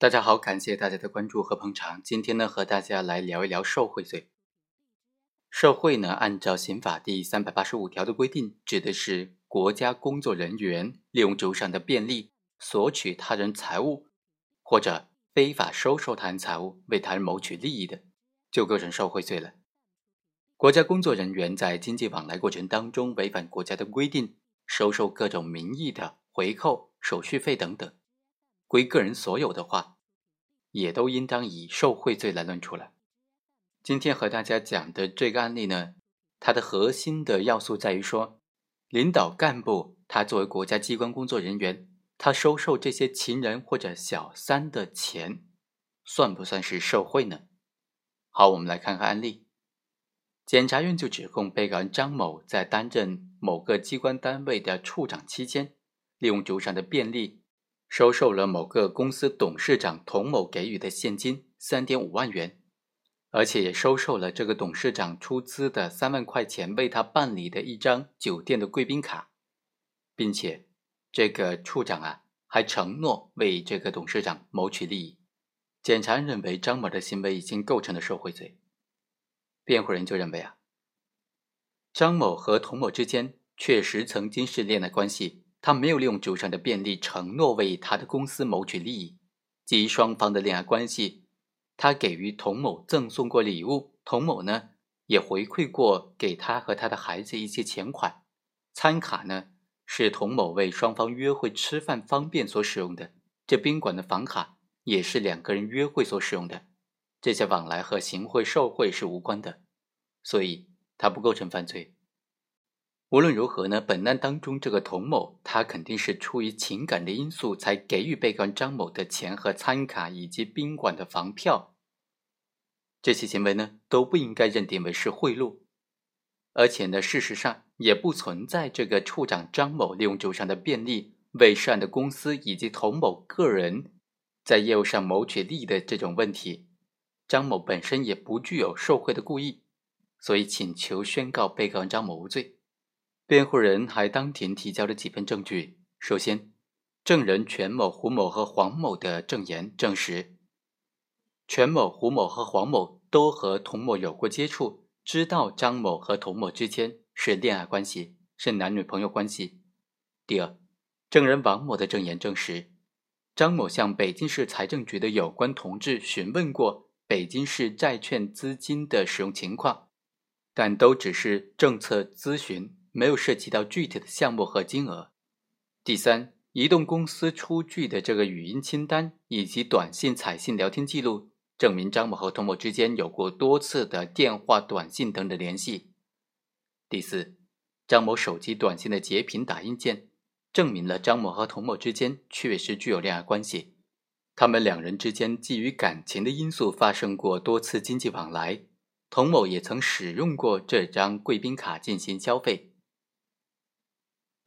大家好，感谢大家的关注和捧场。今天呢，和大家来聊一聊受贿罪。受贿呢，按照刑法第三百八十五条的规定，指的是国家工作人员利用职务上的便利，索取他人财物，或者非法收受他人财物，为他人谋取利益的，就构成受贿罪了。国家工作人员在经济往来过程当中违反国家的规定，收受各种名义的回扣、手续费等等。归个人所有的话，也都应当以受贿罪来论处了。今天和大家讲的这个案例呢，它的核心的要素在于说，领导干部他作为国家机关工作人员，他收受这些情人或者小三的钱，算不算是受贿呢？好，我们来看看案例。检察院就指控被告人张某在担任某个机关单位的处长期间，利用职务上的便利。收受了某个公司董事长童某给予的现金三点五万元，而且也收受了这个董事长出资的三万块钱为他办理的一张酒店的贵宾卡，并且这个处长啊还承诺为这个董事长谋取利益。检察认为张某的行为已经构成了受贿罪，辩护人就认为啊，张某和童某之间确实曾经是恋爱关系。他没有利用职务上的便利承诺为他的公司谋取利益，基于双方的恋爱关系，他给予童某赠送过礼物，童某呢也回馈过给他和他的孩子一些钱款。餐卡呢是童某为双方约会吃饭方便所使用的，这宾馆的房卡也是两个人约会所使用的。这些往来和行贿受贿是无关的，所以他不构成犯罪。无论如何呢，本案当中这个童某，他肯定是出于情感的因素才给予被告人张某的钱和餐卡以及宾馆的房票，这些行为呢都不应该认定为是贿赂，而且呢，事实上也不存在这个处长张某利用职务上的便利为涉案的公司以及童某个人在业务上谋取利益的这种问题，张某本身也不具有受贿的故意，所以请求宣告被告人张某无罪。辩护人还当庭提交了几份证据。首先，证人全某、胡某和黄某的证言证实，全某、胡某和黄某都和童某有过接触，知道张某和童某之间是恋爱关系，是男女朋友关系。第二，证人王某的证言证实，张某向北京市财政局的有关同志询问过北京市债券资金的使用情况，但都只是政策咨询。没有涉及到具体的项目和金额。第三，移动公司出具的这个语音清单以及短信、彩信聊天记录，证明张某和童某之间有过多次的电话、短信等的联系。第四，张某手机短信的截屏打印件，证明了张某和童某之间确实具有恋爱关系。他们两人之间基于感情的因素发生过多次经济往来，童某也曾使用过这张贵宾卡进行消费。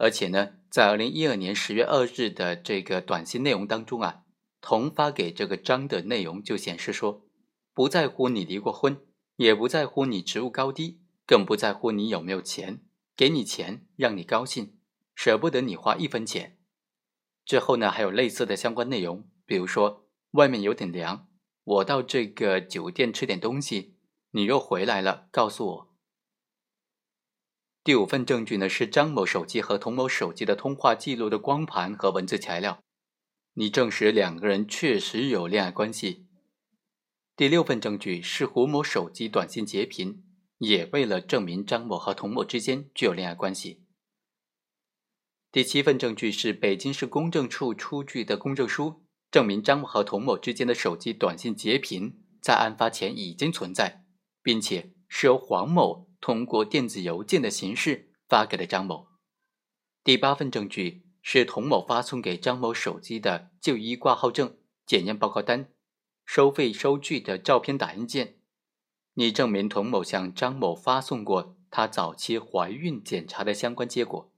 而且呢，在二零一二年十月二日的这个短信内容当中啊，童发给这个张的内容就显示说，不在乎你离过婚，也不在乎你职务高低，更不在乎你有没有钱，给你钱让你高兴，舍不得你花一分钱。之后呢，还有类似的相关内容，比如说外面有点凉，我到这个酒店吃点东西，你若回来了，告诉我。第五份证据呢，是张某手机和童某手机的通话记录的光盘和文字材料，你证实两个人确实有恋爱关系。第六份证据是胡某手机短信截屏，也为了证明张某和童某之间具有恋爱关系。第七份证据是北京市公证处出具的公证书，证明张某和童某之间的手机短信截屏在案发前已经存在，并且是由黄某。通过电子邮件的形式发给了张某。第八份证据是童某发送给张某手机的就医挂号证、检验报告单、收费收据的照片打印件，拟证明童某向张某发送过她早期怀孕检查的相关结果。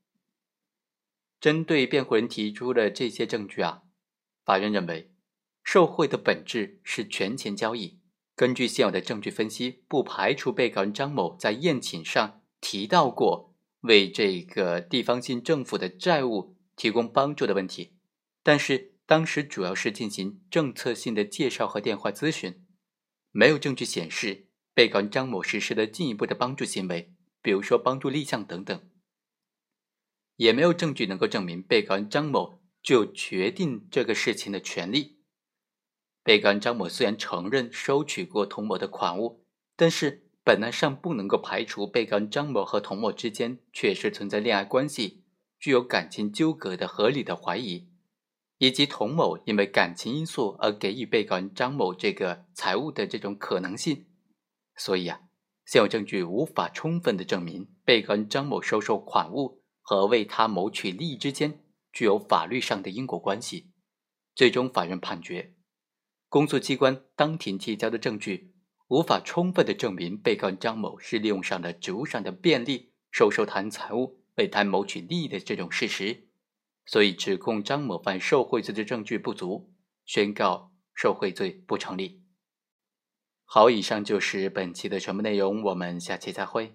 针对辩护人提出的这些证据啊，法院认为，受贿的本质是权钱交易。根据现有的证据分析，不排除被告人张某在宴请上提到过为这个地方性政府的债务提供帮助的问题。但是，当时主要是进行政策性的介绍和电话咨询，没有证据显示被告人张某实施了进一步的帮助行为，比如说帮助立项等等，也没有证据能够证明被告人张某具有决定这个事情的权利。被告人张某虽然承认收取过童某的款物，但是本案上不能够排除被告人张某和童某之间确实存在恋爱关系，具有感情纠葛的合理的怀疑，以及童某因为感情因素而给予被告人张某这个财物的这种可能性。所以啊，现有证据无法充分的证明被告人张某收受款物和为他谋取利益之间具有法律上的因果关系。最终，法院判决。公诉机关当庭提交的证据无法充分的证明被告人张某是利用上了职务上的便利收受他人财物为他谋取利益的这种事实，所以指控张某犯受贿罪的证据不足，宣告受贿罪不成立。好，以上就是本期的全部内容，我们下期再会。